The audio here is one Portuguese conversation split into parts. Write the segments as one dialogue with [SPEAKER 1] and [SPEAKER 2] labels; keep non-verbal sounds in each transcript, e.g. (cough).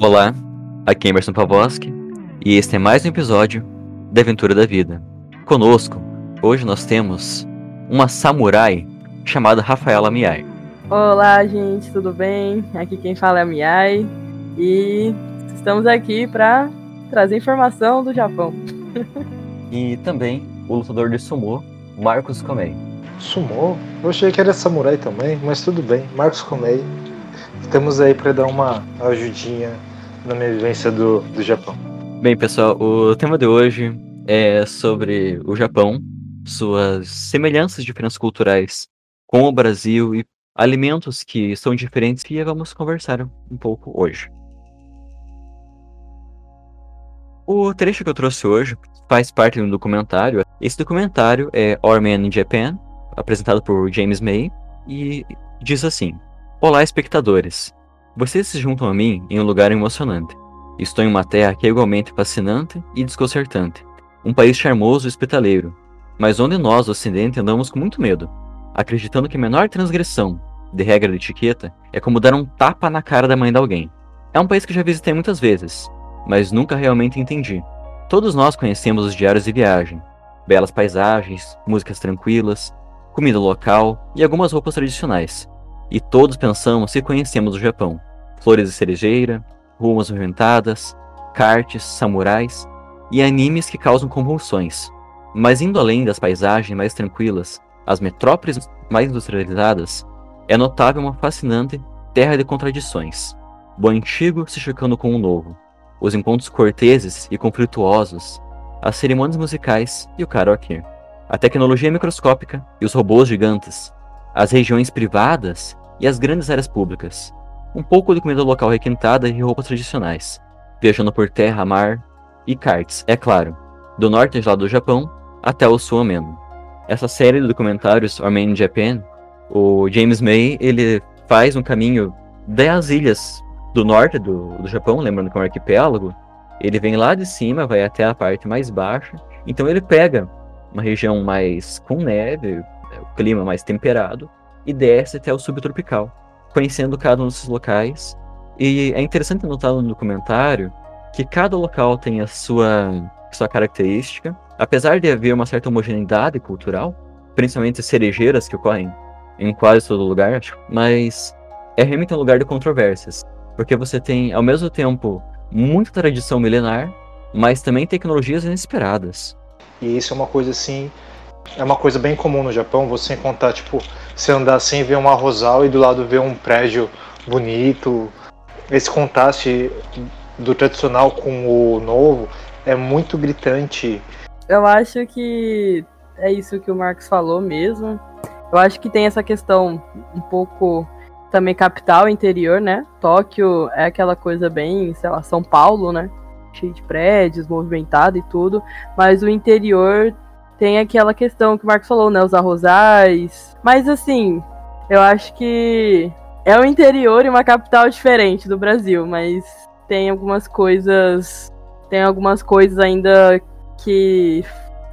[SPEAKER 1] Olá, aqui é Emerson Pavoski e este é mais um episódio da Aventura da Vida. Conosco, hoje nós temos uma samurai chamada Rafaela Miai.
[SPEAKER 2] Olá, gente, tudo bem? Aqui quem fala é a Miai e estamos aqui para trazer informação do Japão. (laughs)
[SPEAKER 1] e também o lutador de sumô, Marcos Komei.
[SPEAKER 3] Sumô? Eu achei que era samurai também, mas tudo bem. Marcos Komei. Estamos aí para dar uma ajudinha na minha vivência do, do Japão.
[SPEAKER 1] Bem, pessoal, o tema de hoje é sobre o Japão, suas semelhanças, diferenças culturais com o Brasil e alimentos que são diferentes que vamos conversar um pouco hoje. O trecho que eu trouxe hoje faz parte de um documentário. Esse documentário é Our Man in Japan, apresentado por James May, e diz assim: Olá, espectadores. Vocês se juntam a mim em um lugar emocionante. Estou em uma terra que é igualmente fascinante e desconcertante. Um país charmoso e hospitaleiro, mas onde nós, ocidente, andamos com muito medo, acreditando que a menor transgressão de regra de etiqueta é como dar um tapa na cara da mãe de alguém. É um país que já visitei muitas vezes, mas nunca realmente entendi. Todos nós conhecemos os diários de viagem, belas paisagens, músicas tranquilas, comida local e algumas roupas tradicionais. E todos pensamos que conhecemos o Japão flores de cerejeira, ruas movimentadas, karts, samurais e animes que causam convulsões. Mas indo além das paisagens mais tranquilas, as metrópoles mais industrializadas, é notável uma fascinante terra de contradições. O antigo se chocando com o novo, os encontros corteses e conflituosos, as cerimônias musicais e o karaokê, a tecnologia microscópica e os robôs gigantes, as regiões privadas e as grandes áreas públicas, um pouco de comida local requentada e roupas tradicionais, viajando por terra, mar e karts, é claro, do norte lado do Japão até o sul ameno. Essa série de documentários Armenian Japan, o James May, ele faz um caminho das ilhas do norte do, do Japão, lembrando que é um arquipélago, ele vem lá de cima, vai até a parte mais baixa, então ele pega uma região mais com neve, o clima mais temperado, e desce até o subtropical conhecendo cada um desses locais. E é interessante notar no documentário que cada local tem a sua, sua característica, apesar de haver uma certa homogeneidade cultural, principalmente as cerejeiras que ocorrem em quase todo lugar, mas é realmente um lugar de controvérsias, porque você tem, ao mesmo tempo, muita tradição milenar, mas também tecnologias inesperadas.
[SPEAKER 3] E isso é uma coisa assim é uma coisa bem comum no Japão, você encontrar, tipo, você andar assim, ver um arrozal e do lado ver um prédio bonito. Esse contraste do tradicional com o novo é muito gritante.
[SPEAKER 2] Eu acho que é isso que o Marcos falou mesmo. Eu acho que tem essa questão um pouco também capital interior, né? Tóquio é aquela coisa bem, sei lá, São Paulo, né? Cheio de prédios, movimentado e tudo. Mas o interior tem aquela questão que o Marcos falou, né? Os arrozais. Mas assim, eu acho que é o interior e uma capital diferente do Brasil, mas tem algumas coisas. Tem algumas coisas ainda que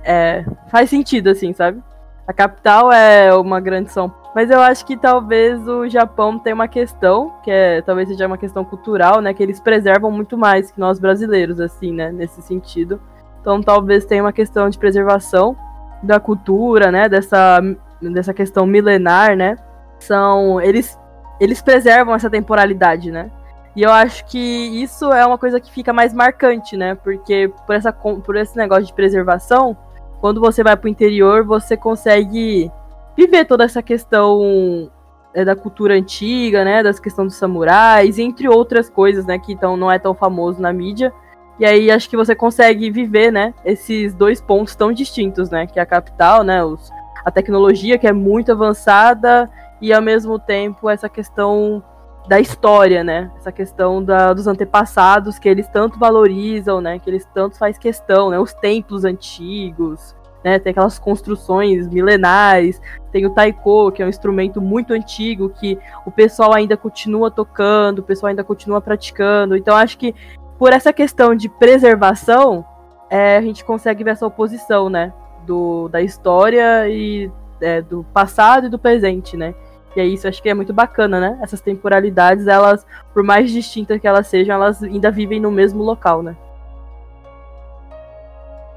[SPEAKER 2] é, faz sentido, assim, sabe? A capital é uma grande São Paulo. Mas eu acho que talvez o Japão tenha uma questão, que é talvez seja uma questão cultural, né? Que eles preservam muito mais que nós brasileiros, assim, né? Nesse sentido. Então talvez tenha uma questão de preservação da cultura, né? Dessa, dessa questão milenar, né? São. Eles, eles preservam essa temporalidade, né? E eu acho que isso é uma coisa que fica mais marcante, né? Porque por, essa, por esse negócio de preservação, quando você vai para o interior, você consegue viver toda essa questão é, da cultura antiga, né? Das questões dos samurais, entre outras coisas, né? Que então não é tão famoso na mídia. E aí acho que você consegue viver, né, esses dois pontos tão distintos, né, que é a capital, né, os, a tecnologia que é muito avançada e ao mesmo tempo essa questão da história, né, essa questão da, dos antepassados que eles tanto valorizam, né, que eles tanto faz questão, né, os templos antigos, né, tem aquelas construções milenares, tem o taiko, que é um instrumento muito antigo que o pessoal ainda continua tocando, o pessoal ainda continua praticando. Então acho que por essa questão de preservação, é, a gente consegue ver essa oposição, né? Do, da história e é, do passado e do presente, né? E é isso, acho que é muito bacana, né? Essas temporalidades, elas, por mais distintas que elas sejam, elas ainda vivem no mesmo local, né?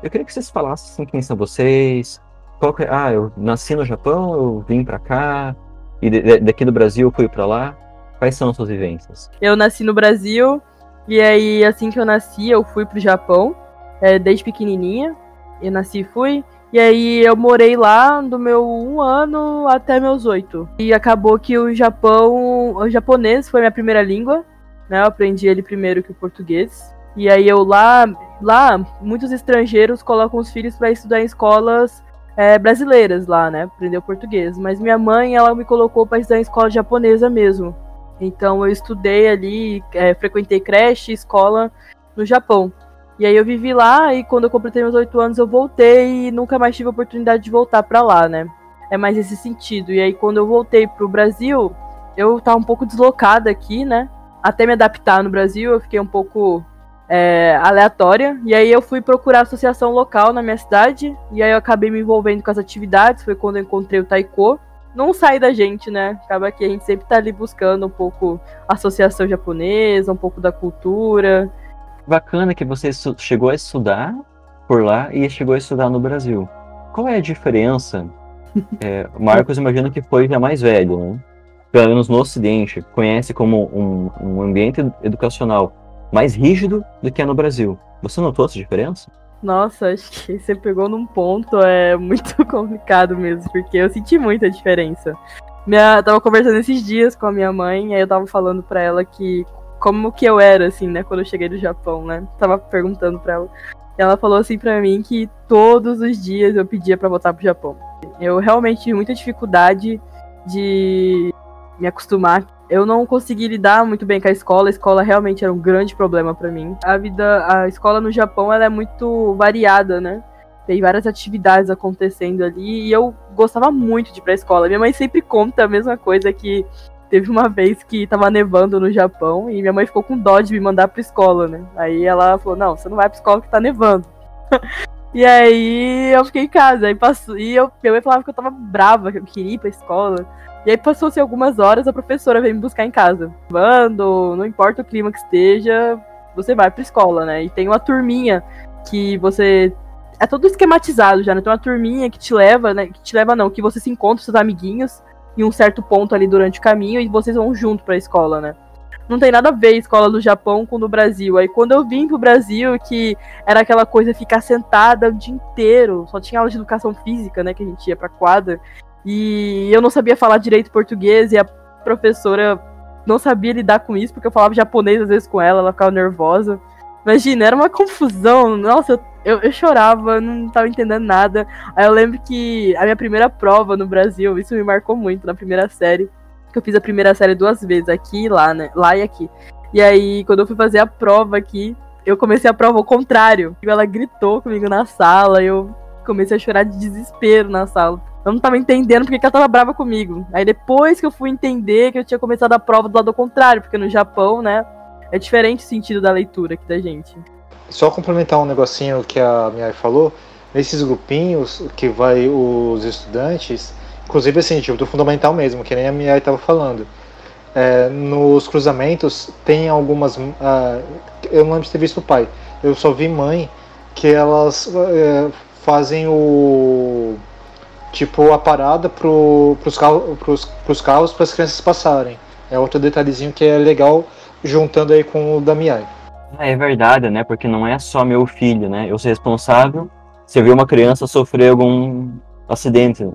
[SPEAKER 1] Eu queria que vocês falassem assim, quem são vocês. Que... Ah, eu nasci no Japão, eu vim para cá, e de, daqui do Brasil eu fui para lá. Quais são as suas vivências?
[SPEAKER 2] Eu nasci no Brasil, e aí assim que eu nasci, eu fui pro Japão, é, desde pequenininha. Eu nasci e fui. E aí eu morei lá do meu um ano até meus oito. E acabou que o Japão, o japonês foi minha primeira língua, né? Eu aprendi ele primeiro que o português. E aí eu lá, lá muitos estrangeiros colocam os filhos para estudar em escolas é, brasileiras lá, né? Aprender o português. Mas minha mãe, ela me colocou para estudar em escola japonesa mesmo. Então eu estudei ali, é, frequentei creche, escola no Japão. E aí eu vivi lá e quando eu completei meus oito anos eu voltei e nunca mais tive a oportunidade de voltar para lá, né? É mais esse sentido. E aí quando eu voltei pro Brasil, eu tava um pouco deslocada aqui, né? Até me adaptar no Brasil, eu fiquei um pouco é, aleatória. E aí eu fui procurar associação local na minha cidade. E aí eu acabei me envolvendo com as atividades. Foi quando eu encontrei o Taiko. Não sai da gente, né? Acaba que a gente sempre tá ali buscando um pouco associação japonesa, um pouco da cultura
[SPEAKER 1] bacana que você chegou a estudar por lá e chegou a estudar no Brasil. Qual é a diferença? (laughs) É, Marcos, imagino que foi já mais velho, né? Pelo menos no Ocidente, conhece como um, um ambiente educacional mais rígido do que é no Brasil. Você notou essa diferença?
[SPEAKER 2] Nossa, acho que você pegou num ponto é muito (laughs) complicado mesmo, porque eu senti muita diferença. Minha, tava conversando esses dias com a minha mãe, aí eu tava falando para ela que como que eu era, assim, né, quando eu cheguei do Japão, né? Tava perguntando pra ela. E ela falou assim pra mim que todos os dias eu pedia para voltar pro Japão. Eu realmente tive muita dificuldade de me acostumar. Eu não consegui lidar muito bem com a escola. A escola realmente era um grande problema para mim. A vida, a escola no Japão, ela é muito variada, né? Tem várias atividades acontecendo ali e eu gostava muito de ir pra escola. Minha mãe sempre conta a mesma coisa que Teve uma vez que tava nevando no Japão e minha mãe ficou com dó de me mandar pra escola, né? Aí ela falou: Não, você não vai pra escola que tá nevando. (laughs) e aí eu fiquei em casa. Aí passou, e eu, minha mãe falava que eu tava brava, que eu queria ir pra escola. E aí passou-se algumas horas, a professora veio me buscar em casa. Vando, não importa o clima que esteja, você vai pra escola, né? E tem uma turminha que você. É todo esquematizado já, né? Tem uma turminha que te leva, né? Que te leva não, que você se encontra com seus amiguinhos em um certo ponto ali durante o caminho e vocês vão junto pra escola, né? Não tem nada a ver a escola do Japão com do Brasil. Aí quando eu vim pro Brasil, que era aquela coisa ficar sentada o dia inteiro, só tinha aula de educação física, né, que a gente ia pra quadra, e eu não sabia falar direito português e a professora não sabia lidar com isso, porque eu falava japonês às vezes com ela, ela ficava nervosa. Imagina, era uma confusão. Nossa, eu eu, chorava, não tava entendendo nada. Aí eu lembro que a minha primeira prova no Brasil, isso me marcou muito na primeira série. Que eu fiz a primeira série duas vezes, aqui e lá, né? Lá e aqui. E aí, quando eu fui fazer a prova aqui, eu comecei a prova ao contrário. Ela gritou comigo na sala, eu comecei a chorar de desespero na sala. Eu não tava entendendo porque ela tava brava comigo. Aí depois que eu fui entender que eu tinha começado a prova do lado contrário, porque no Japão, né, é diferente o sentido da leitura aqui da gente.
[SPEAKER 3] Só complementar um negocinho que a minha falou, nesses grupinhos que vai os estudantes, inclusive assim, tipo, do fundamental mesmo, que nem a minha estava falando. É, nos cruzamentos tem algumas. Uh, eu não lembro de ter visto o pai, eu só vi mãe que elas é, fazem o. Tipo, a parada pro, pros, pros, pros carros para as crianças passarem. É outro detalhezinho que é legal juntando aí com o da Miai.
[SPEAKER 1] É verdade, né? Porque não é só meu filho, né? Eu sou responsável se eu ver uma criança sofrer algum acidente.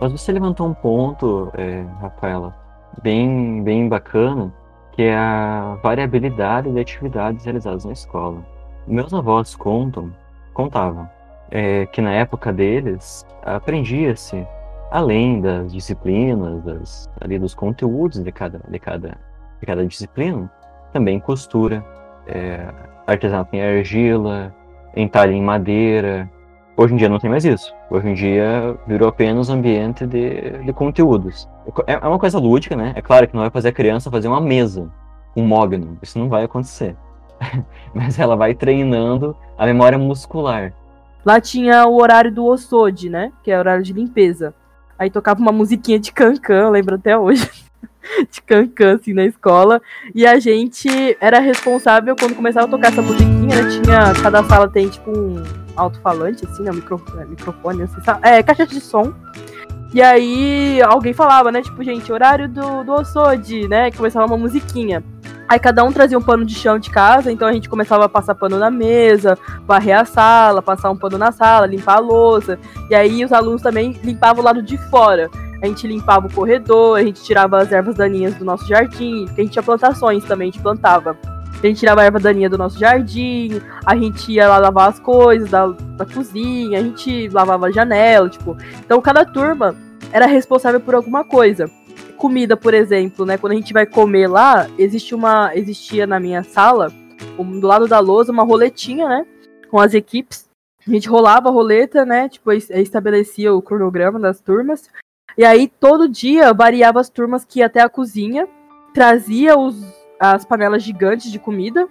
[SPEAKER 1] Mas você levantou um ponto, é, Rafaela, bem, bem bacana, que é a variabilidade de atividades realizadas na escola. Meus avós contam, contavam, é, que na época deles aprendia-se, além das disciplinas, das, ali dos conteúdos de cada, de cada de cada disciplina, também costura, é, artesanato em argila, entalhe em madeira. Hoje em dia não tem mais isso. Hoje em dia virou apenas ambiente de, de conteúdos. É, é uma coisa lúdica, né? É claro que não vai fazer a criança fazer uma mesa, um mogno. Isso não vai acontecer. (laughs) Mas ela vai treinando a memória muscular.
[SPEAKER 2] Lá tinha o horário do Osode, né? Que é o horário de limpeza. Aí tocava uma musiquinha de cancan, lembro até hoje. (laughs) de cancan, assim, na escola. E a gente era responsável quando começava a tocar essa musiquinha, né? Tinha. Cada sala tem, tipo, um alto-falante, assim, né? Micro, é, microfone, assim, é, caixa de som. E aí alguém falava, né? Tipo, gente, horário do, do Ossode, né? Começava uma musiquinha. Aí cada um trazia um pano de chão de casa, então a gente começava a passar pano na mesa, varrer a sala, passar um pano na sala, limpar a louça. E aí os alunos também limpavam o lado de fora. A gente limpava o corredor, a gente tirava as ervas daninhas do nosso jardim, porque a gente tinha plantações também, a gente plantava. A gente tirava a erva daninha do nosso jardim, a gente ia lá lavar as coisas da, da cozinha, a gente lavava a janela, tipo. Então cada turma era responsável por alguma coisa. Comida, por exemplo, né? Quando a gente vai comer lá, existe uma. Existia na minha sala, do lado da lousa, uma roletinha, né? Com as equipes. A gente rolava a roleta, né? Tipo, estabelecia o cronograma das turmas. E aí, todo dia, variava as turmas que ia até a cozinha, trazia os, as panelas gigantes de comida.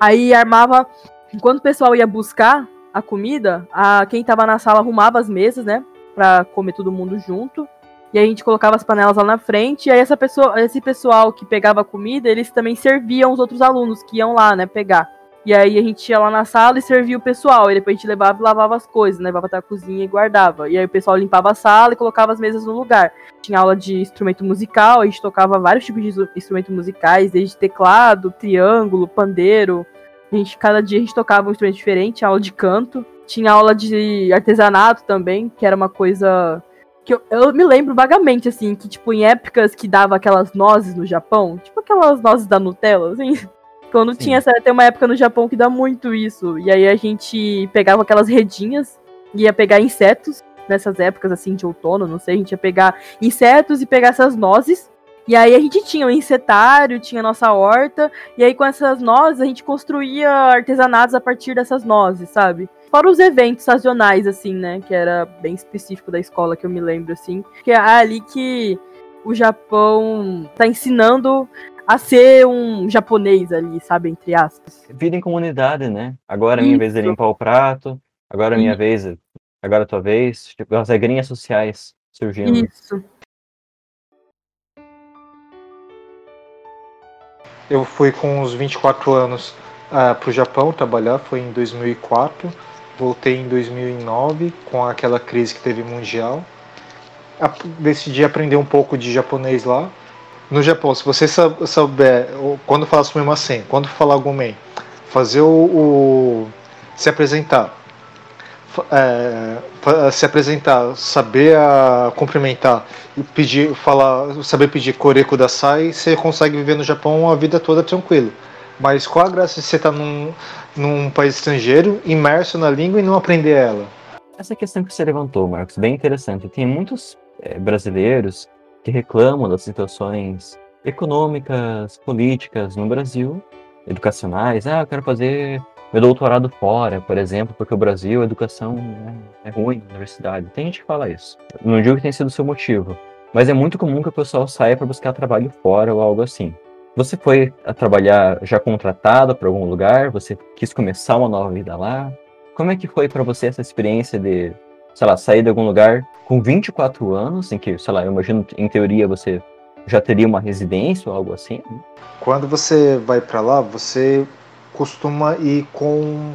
[SPEAKER 2] Aí armava. Enquanto o pessoal ia buscar a comida, a, quem tava na sala arrumava as mesas, né? Pra comer todo mundo junto. E aí a gente colocava as panelas lá na frente. E aí essa pessoa, esse pessoal que pegava comida, eles também serviam os outros alunos que iam lá, né, pegar. E aí a gente ia lá na sala e servia o pessoal. E depois a gente levava e lavava as coisas, né? Levava até a cozinha e guardava. E aí o pessoal limpava a sala e colocava as mesas no lugar. Tinha aula de instrumento musical, a gente tocava vários tipos de instrumentos musicais, desde teclado, triângulo, pandeiro. A gente, cada dia a gente tocava um instrumento diferente, aula de canto. Tinha aula de artesanato também, que era uma coisa que eu, eu, me lembro vagamente, assim, que, tipo, em épocas que dava aquelas nozes no Japão, tipo aquelas nozes da Nutella, assim, (laughs) quando Sim. tinha essa, tem uma época no Japão que dá muito isso. E aí a gente pegava aquelas redinhas, ia pegar insetos nessas épocas assim de outono, não sei, a gente ia pegar insetos e pegar essas nozes. E aí a gente tinha o um insetário, tinha a nossa horta, e aí com essas nozes a gente construía artesanatos a partir dessas nozes, sabe? Fora os eventos sazonais, assim, né? Que era bem específico da escola, que eu me lembro, assim. Que é ali que o Japão tá ensinando a ser um japonês ali, sabe, entre aspas.
[SPEAKER 1] Vida em comunidade, né? Agora é minha vez de limpar o prato, agora é minha vez, agora é tua vez. Tipo, as regrinhas sociais surgindo.
[SPEAKER 2] Isso.
[SPEAKER 3] Eu fui com uns 24 anos uh, pro Japão trabalhar, foi em 2004. Voltei em 2009 com aquela crise que teve mundial. Decidi aprender um pouco de japonês lá no Japão, se você souber, quando falar assim, quando falar algum men, fazer o, o se apresentar, é, se apresentar, saber a, cumprimentar e pedir, falar, saber pedir koreko da sai, você consegue viver no Japão a vida toda tranquilo. Mas qual a graça de você estar num, num país estrangeiro, imerso na língua e não aprender ela?
[SPEAKER 1] Essa questão que você levantou, Marcos, bem interessante. Tem muitos é, brasileiros que reclamam das situações econômicas, políticas no Brasil, educacionais. Ah, eu quero fazer meu doutorado fora, por exemplo, porque o Brasil, a educação é, é ruim na universidade. Tem gente que fala isso. Não digo que tenha sido o seu motivo, mas é muito comum que o pessoal saia para buscar trabalho fora ou algo assim. Você foi a trabalhar já contratado para algum lugar? Você quis começar uma nova vida lá? Como é que foi para você essa experiência de sei lá, sair de algum lugar com 24 anos, em que, sei lá, eu imagino, em teoria, você já teria uma residência ou algo assim?
[SPEAKER 3] Quando você vai para lá, você costuma ir com,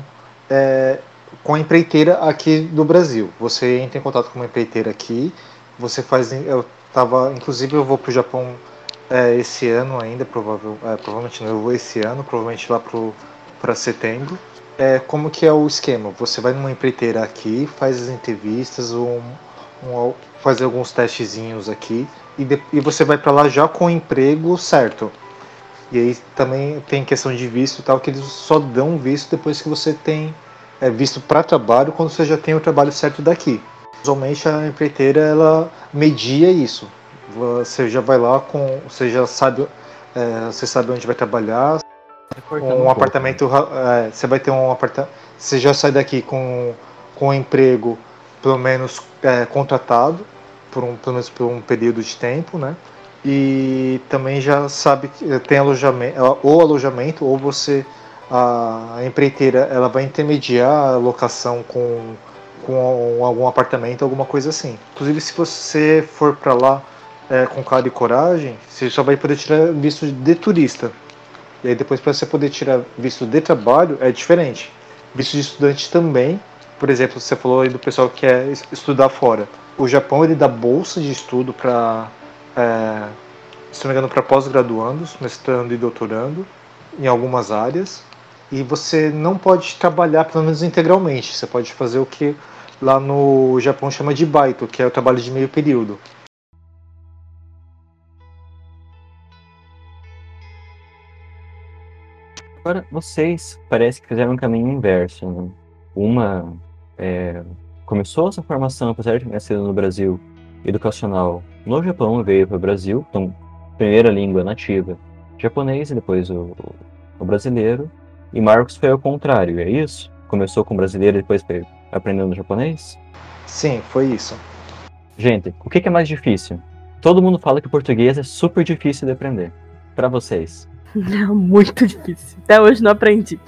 [SPEAKER 3] é, com a empreiteira aqui do Brasil. Você entra em contato com uma empreiteira aqui, você faz. Eu tava, inclusive, eu vou para o Japão é, esse ano ainda, provável, é, provavelmente não, eu vou esse ano, provavelmente lá para setembro é, como que é o esquema? Você vai numa empreiteira aqui, faz as entrevistas, um, um, faz alguns testezinhos aqui e, de, e você vai para lá já com o emprego certo. E aí também tem questão de visto e tal, que eles só dão visto depois que você tem é, visto para trabalho, quando você já tem o trabalho certo daqui. Usualmente a empreiteira ela media isso. Você já vai lá com, você já sabe, é, você sabe onde vai trabalhar, um, um apartamento, é, você vai ter um apartamento, você já sai daqui com, com um emprego pelo menos é, contratado por um pelo menos por um período de tempo, né? E também já sabe que tem alojamento, ou alojamento ou você a empreiteira ela vai intermediar a locação com com algum apartamento, alguma coisa assim. Inclusive, se você for para lá é, com cara e coragem, você só vai poder tirar visto de turista. E aí depois para você poder tirar visto de trabalho é diferente. Visto de estudante também. Por exemplo, você falou aí do pessoal que quer estudar fora. O Japão ele dá bolsa de estudo para, é, se não me engano, para pós-graduandos, mestrando e doutorando em algumas áreas. E você não pode trabalhar, pelo menos integralmente. Você pode fazer o que lá no Japão chama de baito, que é o trabalho de meio período.
[SPEAKER 1] Agora, vocês parece que fizeram um caminho inverso. Né? Uma é, começou essa formação, apesar de ter sido no Brasil, educacional no Japão, veio para o Brasil, então, primeira língua nativa japonês e depois o, o brasileiro. E Marcos foi ao contrário, é isso? Começou com brasileiro e depois foi aprendendo japonês?
[SPEAKER 3] Sim, foi isso.
[SPEAKER 1] Gente, o que é mais difícil? Todo mundo fala que o português é super difícil de aprender. Para vocês.
[SPEAKER 2] É (laughs) muito difícil. Até hoje não aprendi.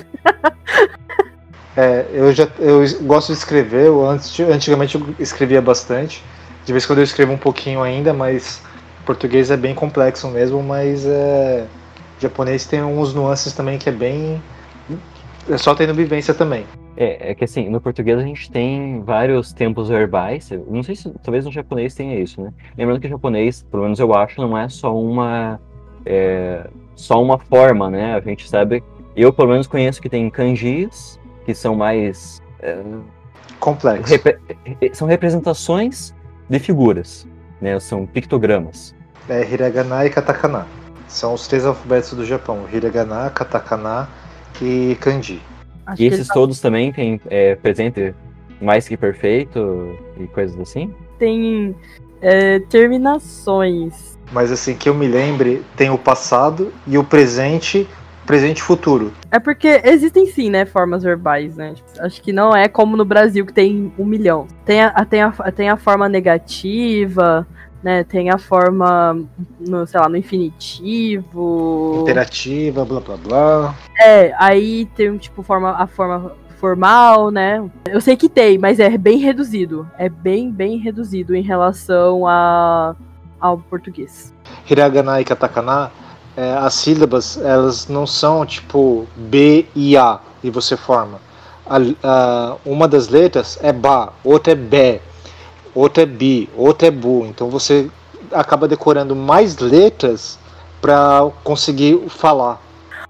[SPEAKER 3] é, eu já eu gosto de escrever. Eu antes, antigamente eu escrevia bastante. De vez em quando eu escrevo um pouquinho ainda, mas português é bem complexo mesmo. Mas é, japonês tem uns nuances também que é bem. É só tendo vivência também.
[SPEAKER 1] É, é que assim, no português a gente tem vários tempos verbais. Não sei se talvez no japonês tenha isso, né? Lembrando que o japonês, pelo menos eu acho, não é só uma é, só uma forma, né? A gente sabe, eu pelo menos conheço que tem kanjis, que são mais... É,
[SPEAKER 3] Complexos.
[SPEAKER 1] Rep são representações de figuras, né? São pictogramas.
[SPEAKER 3] É hiragana e katakana. São os três alfabetos do Japão: hiragana, katakana e kanji.
[SPEAKER 1] Acho e esses todos também têm é, presente mais que perfeito e coisas assim?
[SPEAKER 2] Tem é, terminações
[SPEAKER 3] mas assim, que eu me lembre, tem o passado e o presente, presente e futuro.
[SPEAKER 2] É porque existem sim, né, formas verbais, né? Acho que não é como no Brasil que tem um milhão. Tem a, tem a, tem a forma negativa, né? Tem a forma, no, sei lá, no infinitivo.
[SPEAKER 3] Interativa, blá blá blá.
[SPEAKER 2] É, aí tem tipo forma, a forma formal, né? Eu sei que tem, mas é bem reduzido. É bem, bem reduzido em relação a ao português.
[SPEAKER 3] Hiragana e katakana, é, as sílabas elas não são tipo B e A e você forma. A, a, uma das letras é Ba, outra é Bé, outra é Bi, outra é Bu. Então você acaba decorando mais letras para conseguir falar.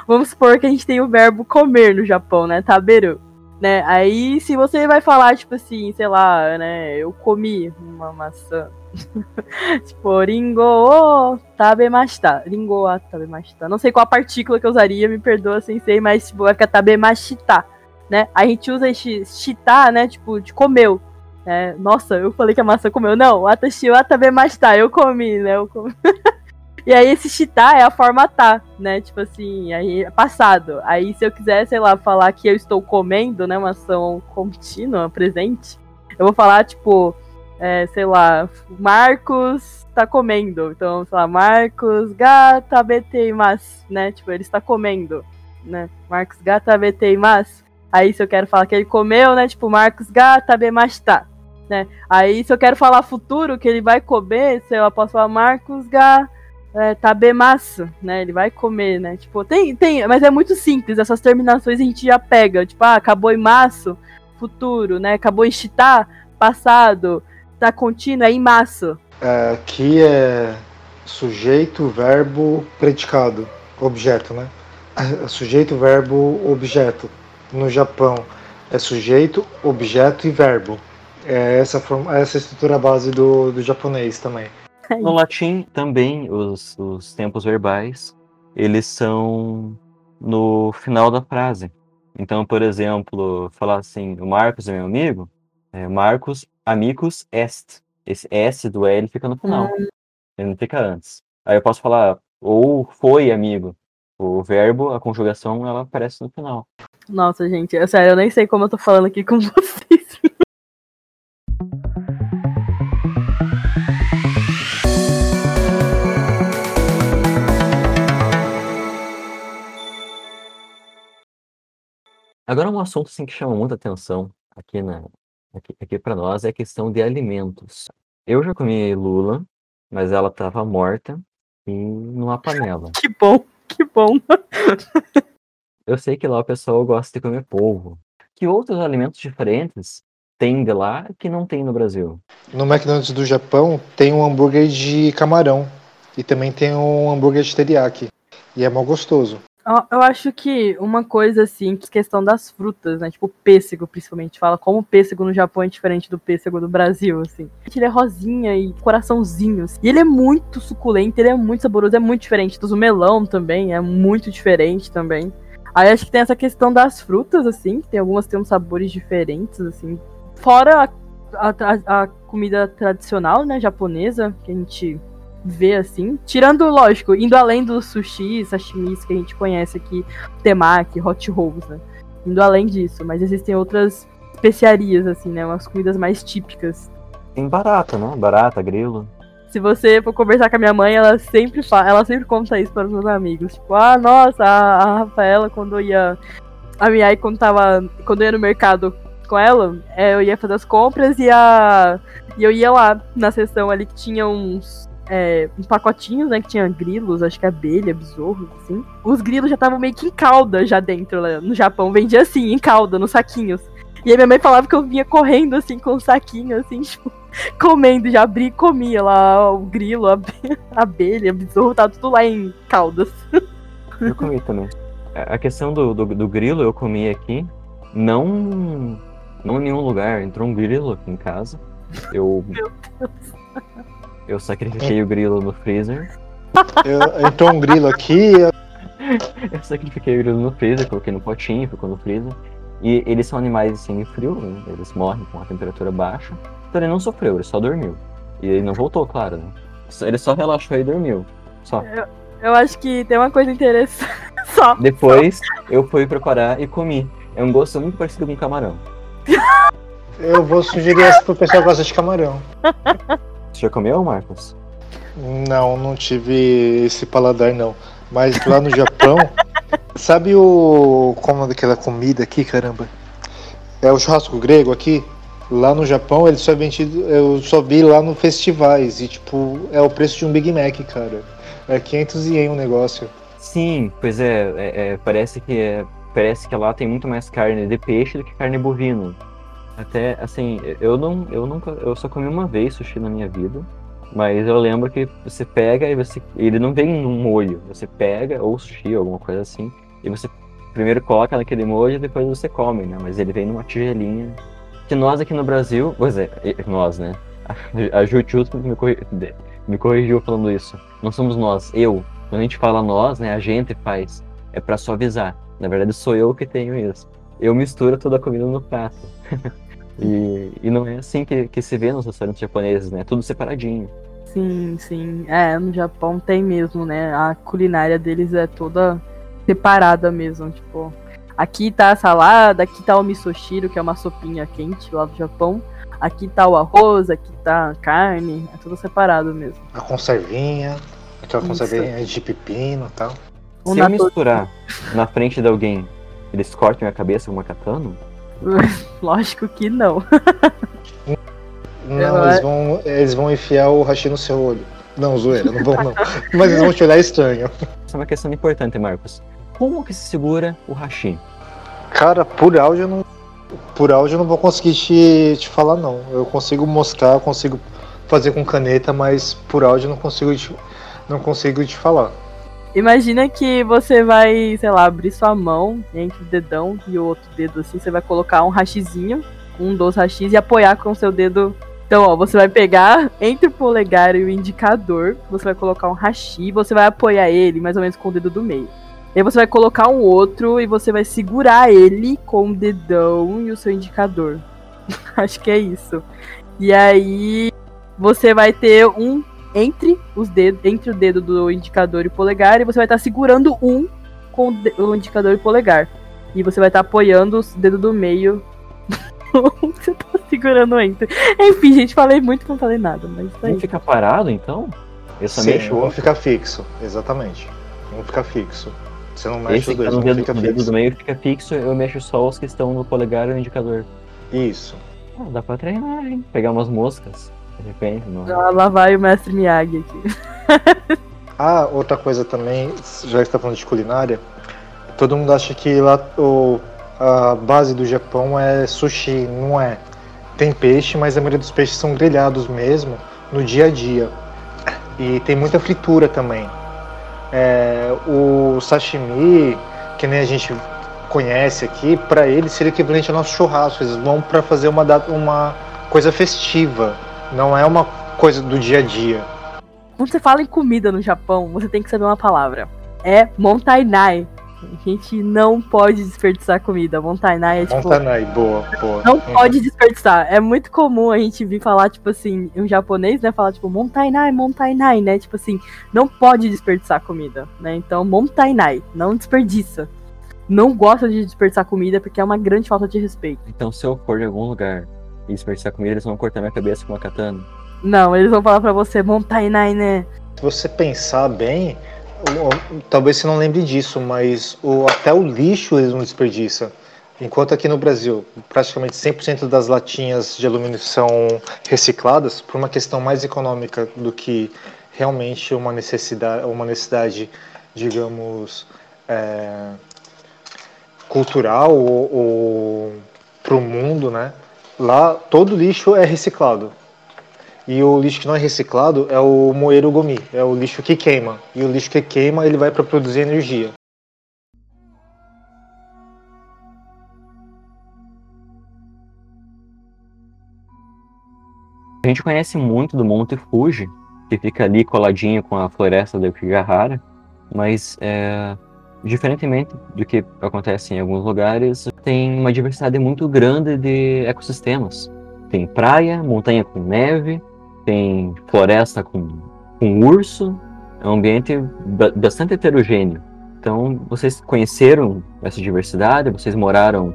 [SPEAKER 2] Vamos supor que a gente tem o verbo comer no Japão, né? Taberu. Né? Aí se você vai falar, tipo assim, sei lá, né? Eu comi uma maçã (laughs) tipo, ringo o tabemashita. Ringo a tabemashita. Não sei qual a partícula que eu usaria, me perdoa sem sei, mas tipo, vai ficar tabemashita, né? A gente usa esse shita, né? Tipo, de comeu. Né? Nossa, eu falei que a maçã comeu. Não, atashi wa tabemashita. Eu comi, né? Eu comi. (laughs) E aí esse shita é a forma tá, né? Tipo assim, aí é passado. Aí se eu quiser, sei lá, falar que eu estou comendo, né? Uma ação contínua, presente, eu vou falar, tipo, é, sei lá, Marcos tá comendo. Então, sei lá, Marcos gata mas, né? Tipo, ele está comendo, né? Marcos gata mas. Aí se eu quero falar que ele comeu, né? Tipo, Marcos gata tá, né? Aí se eu quero falar futuro que ele vai comer, sei lá, posso falar Marcos gata é, tabemaço, né? Ele vai comer, né? Tipo, tem, tem, mas é muito simples. Essas terminações a gente já pega. Tipo, ah, acabou em maço, futuro, né? Acabou em chitá, passado da contínua é em massa.
[SPEAKER 3] É, aqui é sujeito, verbo, predicado, objeto, né? É sujeito, verbo, objeto. No Japão é sujeito, objeto e verbo. É essa, forma, essa estrutura base do, do japonês também. (laughs)
[SPEAKER 1] No latim também os, os tempos verbais eles são no final da frase. Então, por exemplo, falar assim, o Marcos é meu amigo, é Marcos amicus est. Esse S do L fica no final. Hum. Ele não fica antes. Aí eu posso falar, ou foi amigo. O verbo, a conjugação, ela aparece no final.
[SPEAKER 2] Nossa, gente, é sério, eu nem sei como eu tô falando aqui com (laughs) vocês.
[SPEAKER 1] Agora um assunto assim, que chama muita atenção aqui na, Aqui, aqui para nós é questão de alimentos. Eu já comi lula, mas ela estava morta e numa (laughs) panela.
[SPEAKER 2] Que bom, que bom.
[SPEAKER 1] Eu sei que lá o pessoal gosta de comer polvo. Que outros alimentos diferentes tem de lá que não tem no Brasil?
[SPEAKER 3] No McDonald's do Japão tem um hambúrguer de camarão. E também tem um hambúrguer de teriyaki. E é mal gostoso.
[SPEAKER 2] Eu acho que uma coisa assim, que questão das frutas, né? Tipo, pêssego, principalmente. Fala como o pêssego no Japão é diferente do pêssego do Brasil, assim. Ele é rosinha e coraçãozinho. assim. E ele é muito suculento, ele é muito saboroso, é muito diferente. O melão também é muito diferente também. Aí acho que tem essa questão das frutas, assim, que tem algumas que têm uns sabores diferentes, assim. Fora a, a- a comida tradicional, né, japonesa, que a gente vê assim. Tirando, lógico, indo além dos sushi, sashimis que a gente conhece aqui, temaki, hot rolls, né? Indo além disso, mas existem outras especiarias, assim, né? Umas comidas mais típicas.
[SPEAKER 1] Tem barata, né? Barata, grilo.
[SPEAKER 2] Se você for conversar com a minha mãe, ela sempre fala, ela sempre conta isso para os meus amigos. Tipo, ah, nossa, a, a Rafaela, quando eu ia. A Miai, quando tava. Quando eu ia no mercado com ela, é, eu ia fazer as compras e a. E eu ia lá na seção ali que tinha uns. É, uns pacotinhos, né? Que tinha grilos, acho que abelha, besouros, assim. Os grilos já estavam meio que em calda já dentro, lá no Japão. Vendia assim, em calda, nos saquinhos. E aí minha mãe falava que eu vinha correndo assim com um saquinho, assim, (laughs) tipo, comendo, já abri e comia lá o grilo, a abe- a abelha, besouro, tava tudo lá em caldas. (laughs)
[SPEAKER 1] Eu comi também. A a questão do, do, do grilo eu comi aqui. Não, não em nenhum lugar. Entrou um grilo aqui em casa. Eu,
[SPEAKER 2] Meu Deus. (laughs)
[SPEAKER 1] eu sacrifiquei o grilo no freezer.
[SPEAKER 3] Eu, entrou um grilo aqui, (laughs)
[SPEAKER 1] Eu sacrifiquei o grilo no freezer, coloquei no potinho, ficou no freezer. E eles são animais assim, frio, né? Eles morrem com a temperatura baixa. Então ele não sofreu, ele só dormiu. E ele não voltou, claro, né? Só- Ele só relaxou e dormiu. Só.
[SPEAKER 2] Eu acho que tem uma coisa interessante. (laughs) Só.
[SPEAKER 1] Depois eu fui preparar e comi. É um gosto muito parecido com camarão.
[SPEAKER 3] eu vou sugerir essa pro pessoal que gosta de camarão. (laughs)
[SPEAKER 1] Você já comeu, Marcos?
[SPEAKER 3] Não, não tive esse paladar não. Mas lá no Japão, (laughs) sabe o como é daquela comida aqui, caramba? É o churrasco grego aqui. Lá no Japão ele só é vendido, eu só vi lá no festivais e tipo é o preço de um Big Mac, cara. É 500 ien o negócio.
[SPEAKER 1] Sim, pois é, é- é, parece que é- parece que lá tem muito mais carne de peixe do que carne bovina. Até assim, eu não, eu nunca, eu só comi uma vez sushi na minha vida, mas eu lembro que você pega e você, ele não vem num molho, você pega ou sushi, alguma coisa assim, e você primeiro coloca naquele molho e depois você come, né? Mas ele vem numa tigelinha. Que nós aqui no Brasil, pois é, nós, né? A Jutsu me, corri- me corrigiu falando isso. Não somos nós, eu. Quando a gente fala nós, né, a gente faz. É pra suavizar. Na verdade, sou eu que tenho isso. Eu misturo toda a comida no prato. (laughs) e, e não é assim que, que se vê nos restaurantes japoneses, né? Tudo separadinho.
[SPEAKER 2] Sim, sim. É, no Japão tem mesmo, né? A culinária deles é toda separada mesmo. Tipo, aqui tá a salada, aqui tá o misoshiro, que é uma sopinha quente lá do Japão. Aqui tá o arroz, aqui tá a carne. É tudo separado mesmo.
[SPEAKER 3] A conservinha, aquela
[SPEAKER 2] Isso.
[SPEAKER 3] conservinha de pepino e tal.
[SPEAKER 1] Se eu misturar na frente de alguém, eles cortam minha cabeça com uma katana? (laughs)
[SPEAKER 2] Lógico que não.
[SPEAKER 3] Não, eles vão, eles vão enfiar o hashi no seu olho. Não, zoeira, não vão não. Mas eles vão te olhar estranho.
[SPEAKER 1] Essa é uma questão importante, Marcos. Como que se segura o hashi?
[SPEAKER 3] Cara, por áudio eu não. Por áudio eu não vou conseguir te, te falar não. Eu consigo mostrar, eu consigo fazer com caneta, mas por áudio eu não consigo te, não consigo te falar.
[SPEAKER 2] Imagina que você vai, sei lá, abrir sua mão entre o dedão e o outro dedo assim, você vai colocar um hashizinho, um dos hashis e apoiar com o seu dedo. Então, ó, você vai pegar entre o polegar e o indicador, você vai colocar um hashi, você vai apoiar ele mais ou menos com o dedo do meio. Aí você vai colocar um outro e você vai segurar ele com o dedão e o seu indicador. (laughs) Acho que é isso. E aí você vai ter um entre os dedos, entre o dedo do indicador e o polegar, e você vai estar segurando um com o, indicador e o polegar. E você vai estar apoiando o dedo do meio. (laughs) você tá segurando entre. Enfim, gente, falei muito que não falei nada, mas tá
[SPEAKER 1] Não
[SPEAKER 2] aí.
[SPEAKER 1] fica parado, então? Eu só
[SPEAKER 3] Sim, vão
[SPEAKER 1] outro.
[SPEAKER 3] ficar fixo, exatamente. Vão ficar fixo. Você não mexe
[SPEAKER 1] Esse
[SPEAKER 3] os
[SPEAKER 1] tá
[SPEAKER 3] dois,
[SPEAKER 1] no
[SPEAKER 3] não
[SPEAKER 1] dedo,
[SPEAKER 3] fica
[SPEAKER 1] no dedo
[SPEAKER 3] fixo.
[SPEAKER 1] do meio fica fixo, eu mexo só os que estão no polegar e no indicador.
[SPEAKER 3] Isso.
[SPEAKER 1] Ah, dá pra treinar, hein? Pegar umas moscas. De repente, não.
[SPEAKER 2] Ah, Lá vai o mestre Miyagi aqui. (laughs)
[SPEAKER 3] Ah, outra coisa também, já que está falando de culinária, todo mundo acha que lá o, a base do Japão é sushi, não é. Tem peixe, mas a maioria dos peixes são grelhados mesmo, no dia a dia. E tem muita fritura também. É, o sashimi, que nem a gente conhece aqui, para eles seria equivalente ao nosso churrasco. Eles vão para fazer uma, uma coisa festiva, não é uma coisa do dia a dia.
[SPEAKER 2] Quando você fala em comida no Japão, você tem que saber uma palavra. É montainai. A gente não pode desperdiçar comida. Montainai é tipo.
[SPEAKER 3] Montanai, boa, boa.
[SPEAKER 2] Não pode desperdiçar. É muito comum a gente vir falar, tipo assim, em japonês, né? Falar, tipo, montainai, montainai, né? Tipo assim, não pode desperdiçar comida, né? Então, montainai, não desperdiça. Não gosta de desperdiçar comida porque é uma grande falta de respeito.
[SPEAKER 1] Então, se eu for em algum lugar e desperdiçar comida, eles vão cortar minha cabeça com uma katana.
[SPEAKER 2] Não, eles vão falar pra você, montainai, né?
[SPEAKER 3] Se você pensar bem, talvez você não lembre disso, mas o, até o lixo eles não desperdiçam. Enquanto aqui no Brasil, praticamente 100% das latinhas de alumínio são recicladas, por uma questão mais econômica do que realmente uma necessidade, uma necessidade digamos, é, cultural ou, ou para o mundo, né? Lá todo lixo é reciclado. E o lixo que não é reciclado é o moeiro gomi, é o lixo que queima. E o lixo que queima ele vai para produzir energia.
[SPEAKER 1] A gente conhece muito do Monte Fuji, que fica ali coladinho com a floresta da Okigahara, mas é, diferentemente do que acontece em alguns lugares, tem uma diversidade muito grande de ecossistemas. Tem praia, montanha com neve, tem floresta com, com urso, é um ambiente ba- bastante heterogêneo. Então, vocês conheceram essa diversidade, vocês moraram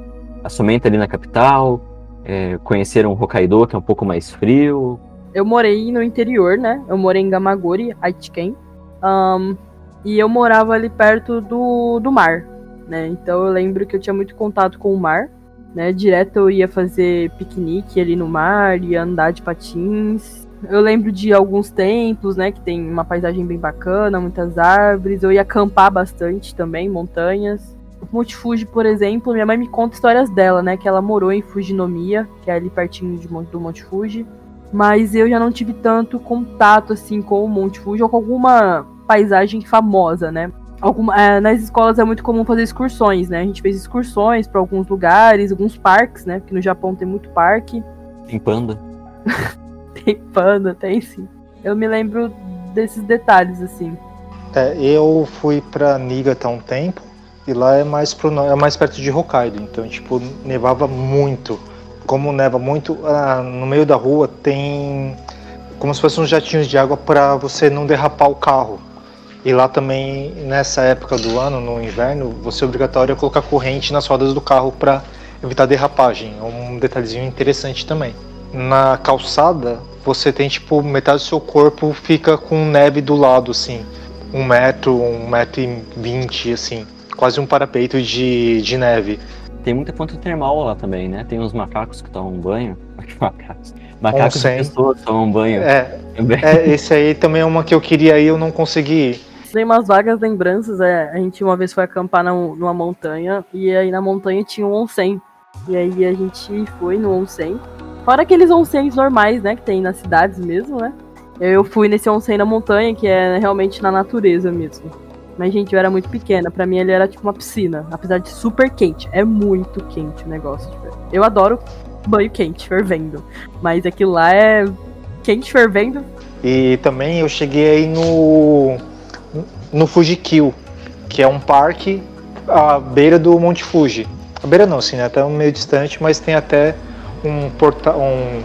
[SPEAKER 1] somente ali na capital, é, conheceram Hokkaido, que é um pouco mais frio.
[SPEAKER 2] Eu morei no interior, né? Eu morei em Gamagori, Aichiken. Ahn, e eu morava ali perto do, do mar, né? Então eu lembro que eu tinha muito contato com o mar, né? Direto eu ia fazer piquenique ali no mar, ia andar de patins. Eu lembro de alguns templos, né? Que tem uma paisagem bem bacana, muitas árvores. Eu ia acampar bastante também, montanhas. O Monte Fuji, por exemplo, minha mãe me conta histórias dela, né? Que ela morou em Fujinomiya, que é ali pertinho de do Monte Fuji mas eu já não tive tanto contato assim com o Monte Fuji ou com alguma paisagem famosa, né? Alguma, é, nas escolas é muito comum fazer excursões, né? A gente fez excursões para alguns lugares, alguns parques, né? Porque no Japão tem muito parque,
[SPEAKER 1] Tem panda. (laughs)
[SPEAKER 2] tem panda, tem sim. Eu me lembro desses detalhes assim.
[SPEAKER 3] É, eu fui para Niigata há um tempo e lá é mais pro, é mais perto de Hokkaido, então tipo nevava muito. Como neva muito, ah, no meio da rua tem como se fossem uns jatinhos de água para você não derrapar o carro. E lá também nessa época do ano, no inverno, você é obrigatório colocar corrente nas rodas do carro para evitar derrapagem. É um detalhezinho interessante também. Na calçada, você tem tipo metade do seu corpo fica com neve do lado, assim um metro, um metro e vinte, assim, quase um parapeito de, de neve.
[SPEAKER 1] Tem muita fonte termal lá também, né? Tem uns macacos que tomam banho. (laughs) Macacos. Macacos e
[SPEAKER 3] Onsen.
[SPEAKER 1] pessoas tomam banho.
[SPEAKER 3] É, é, esse aí também é uma que eu queria ir e eu não consegui ir.
[SPEAKER 2] Tem umas vagas lembranças, é, a gente uma vez foi acampar na- numa montanha e aí na montanha tinha um onsen. E aí a gente foi no onsen. Fora aqueles onsens normais, né, que tem nas cidades mesmo, né? Eu fui nesse onsen na montanha, que é realmente na natureza mesmo. Mas, gente, eu era muito pequena. Pra mim, ele era tipo uma piscina. Apesar de super quente. É muito quente o negócio. tipo, eu adoro banho quente, fervendo. Mas aquilo lá é quente, fervendo.
[SPEAKER 3] E também eu cheguei aí no, no Fujikill, que é um parque à beira do Monte Fuji. À beira não, assim, né? Até um meio distante, mas tem até um, porta, um,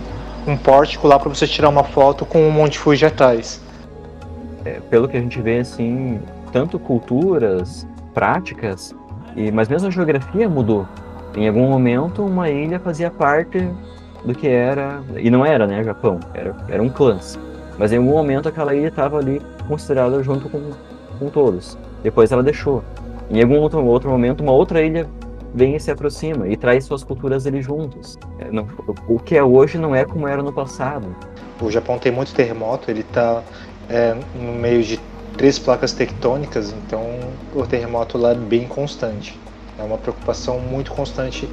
[SPEAKER 3] um pórtico lá para você tirar uma foto com o Monte Fuji atrás.
[SPEAKER 1] Pelo que a gente vê, assim, tanto culturas, práticas, e, mas mesmo a geografia mudou. Em algum momento, uma ilha fazia parte do que era, e não era, né, Japão, era, eram clãs. Mas em algum momento aquela ilha estava ali considerada junto com, com todos. Depois ela deixou. Em algum outro, outro momento, uma outra ilha vem e se aproxima e traz suas culturas ali juntos. É, não, o que é hoje não é como era no passado.
[SPEAKER 3] O Japão tem muito terremoto, ele está é, no meio de três placas tectônicas, então o terremoto lá é bem constante. É uma preocupação muito constante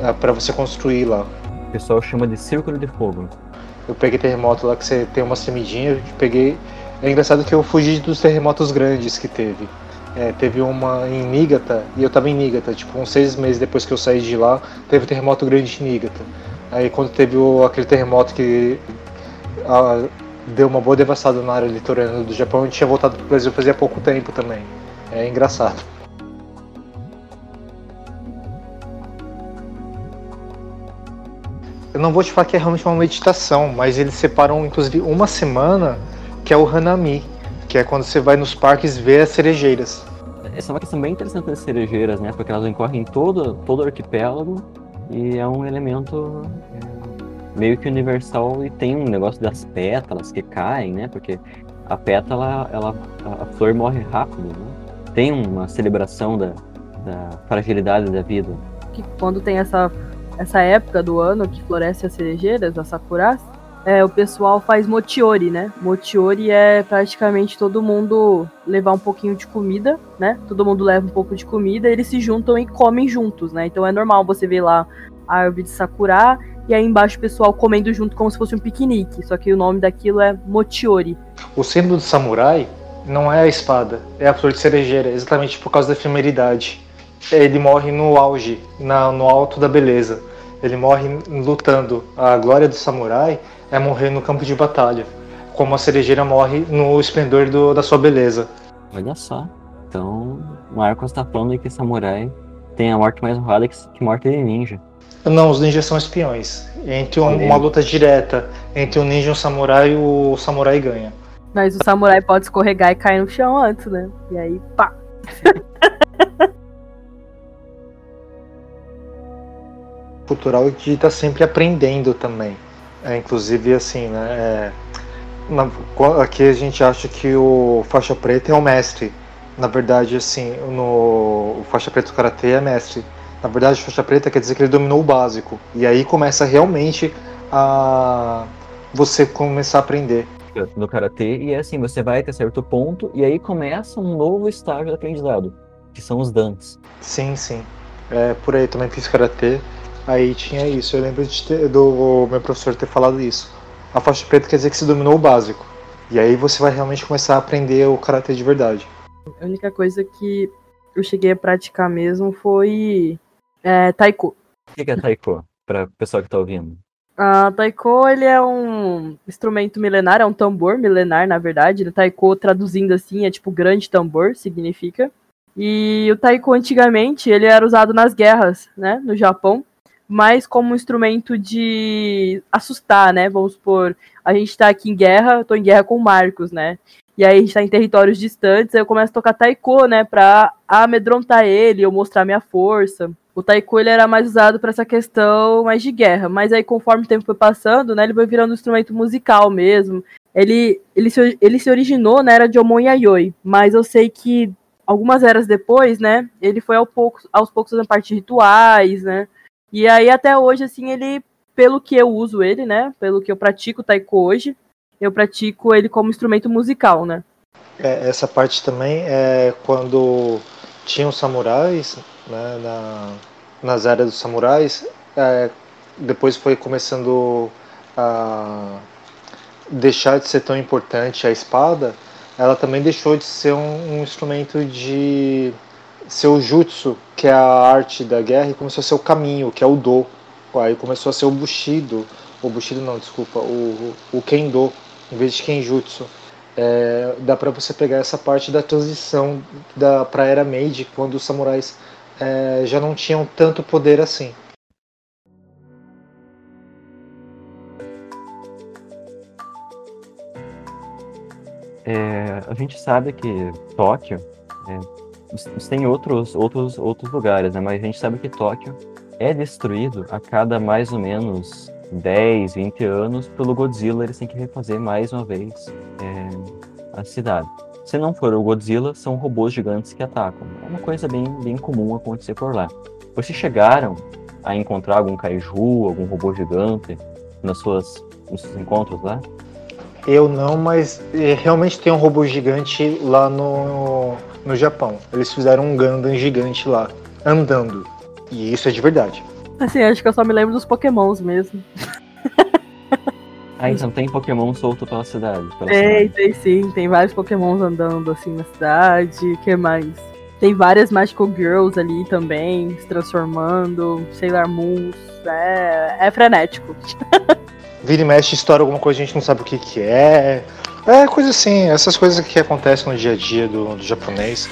[SPEAKER 3] é, para você construir lá.
[SPEAKER 1] O pessoal chama de círculo de fogo.
[SPEAKER 3] Eu peguei terremoto lá que você tem uma semidinha, peguei. É engraçado que eu fugi dos terremotos grandes que teve. É, teve uma em Nígata, e eu tava em Nígata, tipo, uns seis meses depois que eu saí de lá, teve um terremoto grande em Nígata. Aí quando teve o, aquele terremoto que a, deu uma boa devastada na área litorânea do Japão, a gente tinha voltado pro Brasil fazia pouco tempo também. É engraçado. Eu não vou te falar que é realmente uma meditação, mas eles separam inclusive uma semana que é o Hanami, que é quando você vai nos parques ver as cerejeiras.
[SPEAKER 1] Essa é uma questão bem interessante das cerejeiras, né? Porque elas incorrem todo, todo o arquipélago e é um elemento é, meio que universal e tem um negócio das pétalas que caem, né? Porque a pétala, ela, a flor morre rápido, né? Tem uma celebração da, da fragilidade da vida.
[SPEAKER 2] Que quando tem essa, essa época do ano que floresce as cerejeiras, as sakuras, é, o pessoal faz motiori, né? Motiori é praticamente todo mundo levar um pouquinho de comida, né? Todo mundo leva um pouco de comida, eles se juntam e comem juntos, né? Então é normal você ver lá a árvore de sakura e aí embaixo o pessoal comendo junto como se fosse um piquenique. Só que o nome daquilo é motiori.
[SPEAKER 3] O símbolo do samurai não é a espada, é a flor de cerejeira, exatamente por causa da efemeridade. Ele morre no auge, na, no alto da beleza. Ele morre lutando. A glória do samurai é morrer no campo de batalha, como a cerejeira morre no esplendor do, da sua beleza.
[SPEAKER 1] Olha só. Então, Marcos está falando que samurai tem a morte mais honrada que, que morte de ninja.
[SPEAKER 3] Não, os ninjas são espiões. Entre um, uma luta direta entre um ninja e um samurai, o samurai ganha.
[SPEAKER 2] Mas o samurai pode escorregar e cair no chão antes, né? E aí, pá. (laughs)
[SPEAKER 3] Cultural de estar tá sempre aprendendo também. É, inclusive, assim, né? É, na, aqui a gente acha que o faixa preta é o mestre. Na verdade, assim, no o faixa preta do karatê é mestre. Na verdade, faixa preta quer dizer que ele dominou o básico. E aí começa realmente a você começar a aprender.
[SPEAKER 1] No karatê, e é assim, você vai até certo ponto, e aí começa um novo estágio de aprendizado, que são os dans.
[SPEAKER 3] Sim, sim. É, por aí também fiz karatê. Aí tinha isso. Eu lembro ter, do meu professor ter falado isso. A faixa preta quer dizer que você dominou o básico. E aí você vai realmente começar a aprender o karatê de verdade.
[SPEAKER 2] A única coisa que eu cheguei a praticar mesmo foi é, taiko.
[SPEAKER 1] O que é taiko, para o pessoal que está ouvindo?
[SPEAKER 2] A taiko ele é um instrumento milenar, é um tambor milenar, na verdade. Taiko, traduzindo assim, é tipo grande tambor, significa. E o taiko, antigamente, ele era usado nas guerras, né, no Japão mais como um instrumento de assustar, né? Vamos supor, a gente tá aqui em guerra, eu tô em guerra com o Marcos, né? E aí a gente tá em territórios distantes, aí eu começo a tocar taiko, né, pra amedrontar ele, ou mostrar minha força. O taiko ele era mais usado para essa questão mais de guerra, mas aí conforme o tempo foi passando, né, ele foi virando um instrumento musical mesmo. Ele, ele, se, ele se originou na era de Omon Yayoi, mas eu sei que algumas eras depois, né, ele foi ao pouco, aos poucos fazendo parte de rituais, né, e aí até hoje, assim, ele, pelo que eu uso ele, né? Pelo que eu pratico taiko hoje, eu pratico ele como instrumento musical, né?
[SPEAKER 3] É, essa parte também é quando tinham samurais, né, na, nas áreas dos samurais, é, depois foi começando a deixar de ser tão importante a espada, ela também deixou de ser um, um instrumento de seu jutsu, que é a arte da guerra, e começou a ser o caminho, que é o do. Aí começou a ser o bushido, o bushido não, desculpa, o, o kendo, em vez de kenjutsu. É, dá para você pegar essa parte da transição da para era Meiji, quando os samurais é, já não tinham tanto poder assim.
[SPEAKER 1] É, a gente sabe que Tóquio é, tem outros, outros, outros lugares, né? Mas a gente sabe que Tóquio é destruído a cada mais ou menos 10, 20 anos pelo Godzilla. Eles têm que refazer mais uma vez é, a cidade. Se não for o Godzilla, são robôs gigantes que atacam. É uma coisa bem, bem comum acontecer por lá. Vocês chegaram a encontrar algum kaiju, algum robô gigante nas suas, nos seus encontros lá?
[SPEAKER 3] Eu não, mas é, realmente tem um robô gigante lá no, no Japão. Eles fizeram um Gundam gigante lá, andando. E isso é de verdade.
[SPEAKER 2] Assim, acho que eu só me lembro dos pokémons mesmo.
[SPEAKER 1] Ah, então tem Pokémon solto pela cidade. Pela
[SPEAKER 2] Tem,
[SPEAKER 1] cidade.
[SPEAKER 2] tem sim, tem vários pokémons andando assim na cidade, que mais? Tem várias Magical Girls ali também, se transformando, Sailor Moons, é, é frenético. (laughs)
[SPEAKER 3] Vira e mexe, estoura alguma coisa, a gente não sabe o que, que é. É coisa assim, essas coisas que acontecem no dia a dia do, do japonês.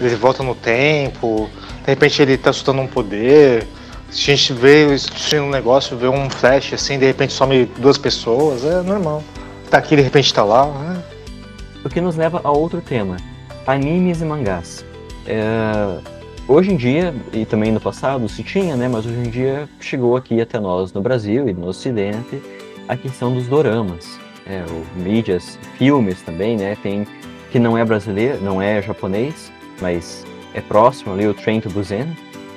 [SPEAKER 3] Ele volta no tempo, de repente ele tá soltando um poder. Se a gente vê um negócio, vê um flash assim, de repente some duas pessoas, é normal. Tá aqui, de repente tá lá. né?
[SPEAKER 1] O que nos leva a outro tema: animes e mangás. É, hoje em dia, e também no passado se tinha, né? Mas hoje em dia chegou aqui até nós no Brasil e no Ocidente a questão dos doramas. É, o mídias, filmes também, né? Tem que não é brasileiro, não é japonês, mas é próximo ali o Train to Busan,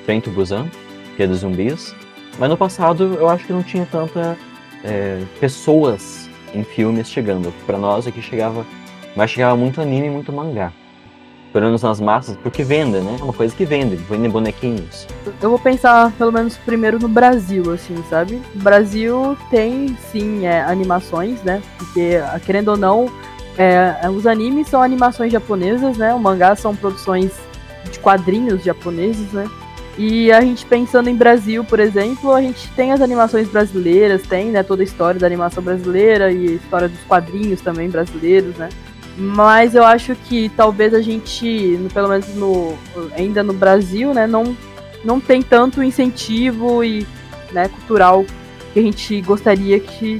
[SPEAKER 1] Train to Busan, que é dos zumbis. Mas no passado eu acho que não tinha tanta é, pessoas em filmes chegando. Pra nós aqui chegava, mas chegava muito anime muito mangá. Pelo menos nas massas, porque vende, né? É uma coisa que vende, vende bonequinhos.
[SPEAKER 2] Eu vou pensar, pelo menos, primeiro no Brasil, assim, sabe? O Brasil tem, sim, é, animações, né? Porque, ah, querendo ou não, é, os animes são animações japonesas, né? O mangá são produções de quadrinhos japoneses, né? E a gente pensando em Brasil, por exemplo, a gente tem as animações brasileiras, tem, né, toda a história da animação brasileira e a história dos quadrinhos também brasileiros, né? Mas eu acho que talvez a gente, pelo menos no, ainda no Brasil, né, não, não tem tanto incentivo e né, cultural que a gente gostaria que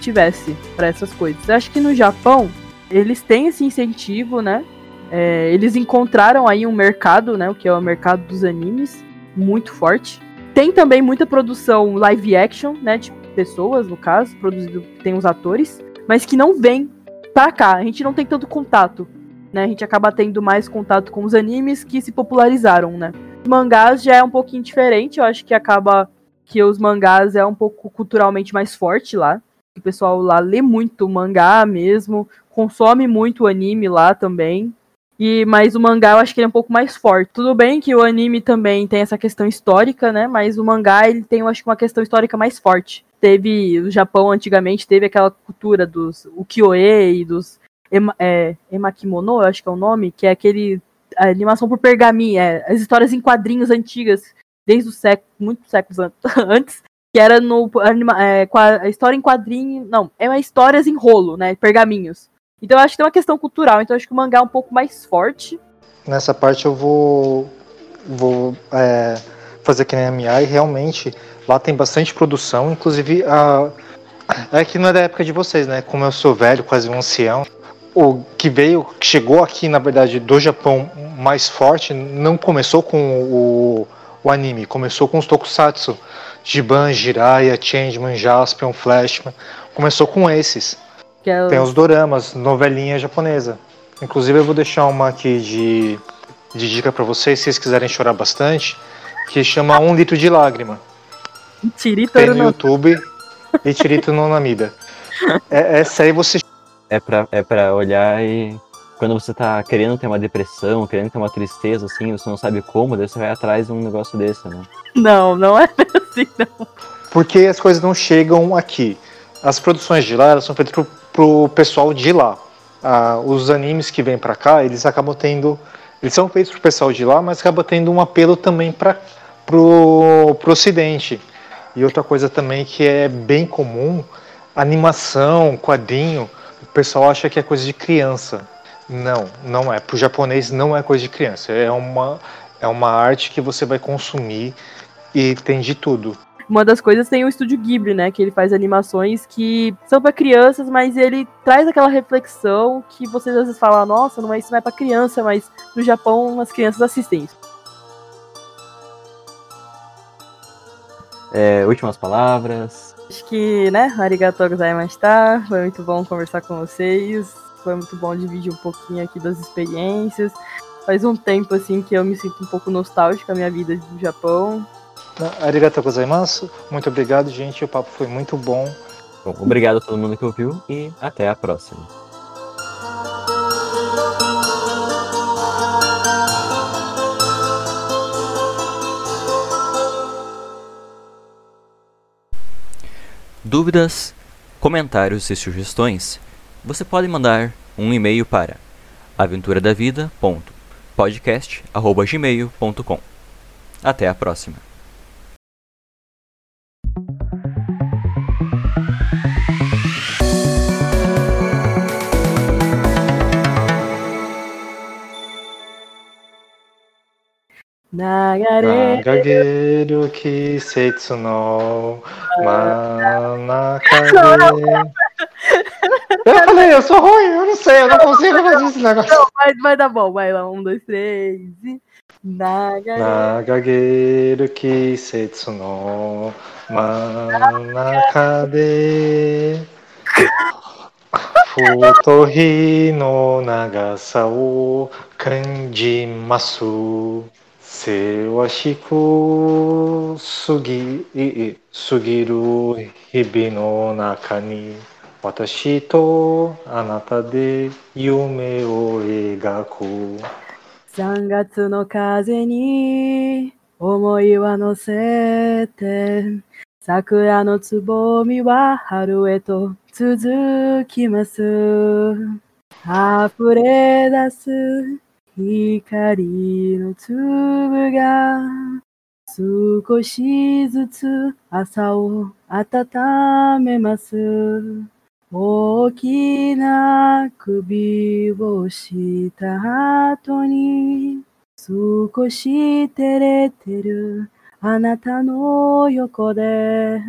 [SPEAKER 2] tivesse para essas coisas. Eu acho que no Japão eles têm esse incentivo, né? É, eles encontraram aí um mercado, né? O que é o mercado dos animes, muito forte. Tem também muita produção live action, né? De pessoas, no caso, produzido tem os atores, mas que não vem pra cá. A gente não tem tanto contato, né? A gente acaba tendo mais contato com os animes que se popularizaram, né? Mangás já é um pouquinho diferente, eu acho que acaba que os mangás é um pouco culturalmente mais forte lá. O pessoal lá lê muito mangá mesmo, consome muito anime lá também. E mas o mangá eu acho que ele é um pouco mais forte. Tudo bem que o anime também tem essa questão histórica, né? Mas o mangá ele tem, eu acho que uma questão histórica mais forte. Teve o Japão antigamente teve aquela cultura dos ukiyo-e e dos ema, é, emakimono, eu acho que é o nome, que é aquele a animação por pergaminho, é, as histórias em quadrinhos antigas, desde o século, muitos séculos an- (laughs) antes, que era no anima, é, a história em quadrinho, não, é histórias em rolo, né, pergaminhos. Então eu acho que tem uma questão cultural, então acho que o mangá é um pouco mais forte.
[SPEAKER 3] Nessa parte eu vou, vou é, fazer que nem a minha e realmente lá tem bastante produção, inclusive a, é que não é da época de vocês, né? Como eu sou velho, quase um ancião, o que veio, que chegou aqui na verdade do Japão mais forte, não começou com o, o anime, começou com os tokusatsu, Giban, Jiraiya, Changeman, Jaspion, Flashman, começou com esses.
[SPEAKER 2] Que é
[SPEAKER 3] Tem os doramas, novelinha japonesa. Inclusive eu vou deixar uma aqui de, de dica pra vocês, se vocês quiserem chorar bastante, que chama Um Litro de Lágrima.
[SPEAKER 2] Tirito
[SPEAKER 3] Tem no. YouTube e Tirito no Namida. É, essa aí você
[SPEAKER 1] É pra, é pra olhar e. Quando você tá querendo ter uma depressão, querendo ter uma tristeza, assim, você não sabe como, daí você vai atrás de um negócio desse, né?
[SPEAKER 2] Não, não é (laughs) assim, não.
[SPEAKER 3] Porque as coisas não chegam aqui. As produções de lá elas são feitas pro, pro pessoal de lá. Ah, os animes que vêm pra cá, eles acabam tendo. Eles são feitos pro pessoal de lá, mas acaba tendo um apelo também para pro, pro ocidente. E outra coisa também que é bem comum, animação, quadrinho, o pessoal acha que é coisa de criança. Não, não é. Pro japonês não é coisa de criança. É uma, é uma arte que você vai consumir e tem de tudo.
[SPEAKER 2] Uma das coisas tem o estúdio Ghibli, né? Que ele faz animações que são para crianças, mas ele traz aquela reflexão que vocês às vezes falam, nossa, não é, isso não é para criança, mas no Japão as crianças assistem isso.
[SPEAKER 1] É, últimas palavras.
[SPEAKER 2] Acho que, né, arigatou gozaimashita, foi muito bom conversar com vocês, foi muito bom dividir um pouquinho aqui das experiências. faz um tempo assim que eu me sinto um pouco nostálgica a minha vida do Japão.
[SPEAKER 3] Arigato gozaimasu. Muito obrigado, gente. O papo foi muito bom.
[SPEAKER 1] Bom, obrigado a todo mundo que ouviu e até a próxima. Dúvidas, comentários e sugestões? Você pode mandar um e-mail para aventuradavida.podcast@gmail.com. Até a próxima.
[SPEAKER 2] Nagare.
[SPEAKER 3] Nagageru kisetsu no manaka de... Eu falei, eu sou ruim, eu não sei, eu não consigo fazer esse negócio.
[SPEAKER 2] Não, vai, vai dar bom, vai lá, um, dois, três. e- Nagare.
[SPEAKER 3] Nagageru kisetsu no manaka de 太日の長さを感じます。 せわしくすぎすぎる日々の中に私とあなたで夢を描く。
[SPEAKER 2] 3月の風に思いは乗せて桜のつぼみは春へと続きます溢れ出す光の粒が少しずつ朝を温めます。大きな首をした後に少し照れてるあなたの横で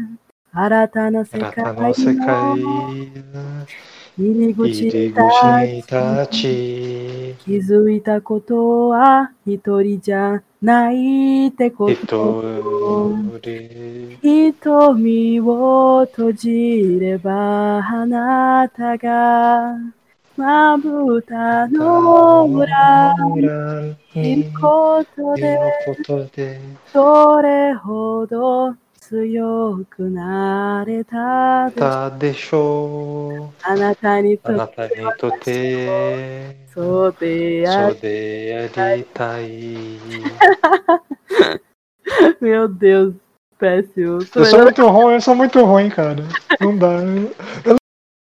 [SPEAKER 2] 新たな世界
[SPEAKER 3] な世界
[SPEAKER 2] の入り口に立
[SPEAKER 3] 立
[SPEAKER 2] ち。
[SPEAKER 3] ち
[SPEAKER 2] 気づいたことは一人じゃないってこと。瞳を閉じればあなたが。まぶたの裏。に。いることで。
[SPEAKER 3] ことで。
[SPEAKER 2] どれほど強くなれたでしょう
[SPEAKER 3] たでしょう
[SPEAKER 2] あなたにと
[SPEAKER 3] あな
[SPEAKER 2] って
[SPEAKER 3] たにとって
[SPEAKER 2] そうであ
[SPEAKER 3] そうでありたい
[SPEAKER 2] Meu Deus, (laughs) péssimo.
[SPEAKER 3] Eu sou muito ruim, eu sou muito ruim, cara. Não dá. Eu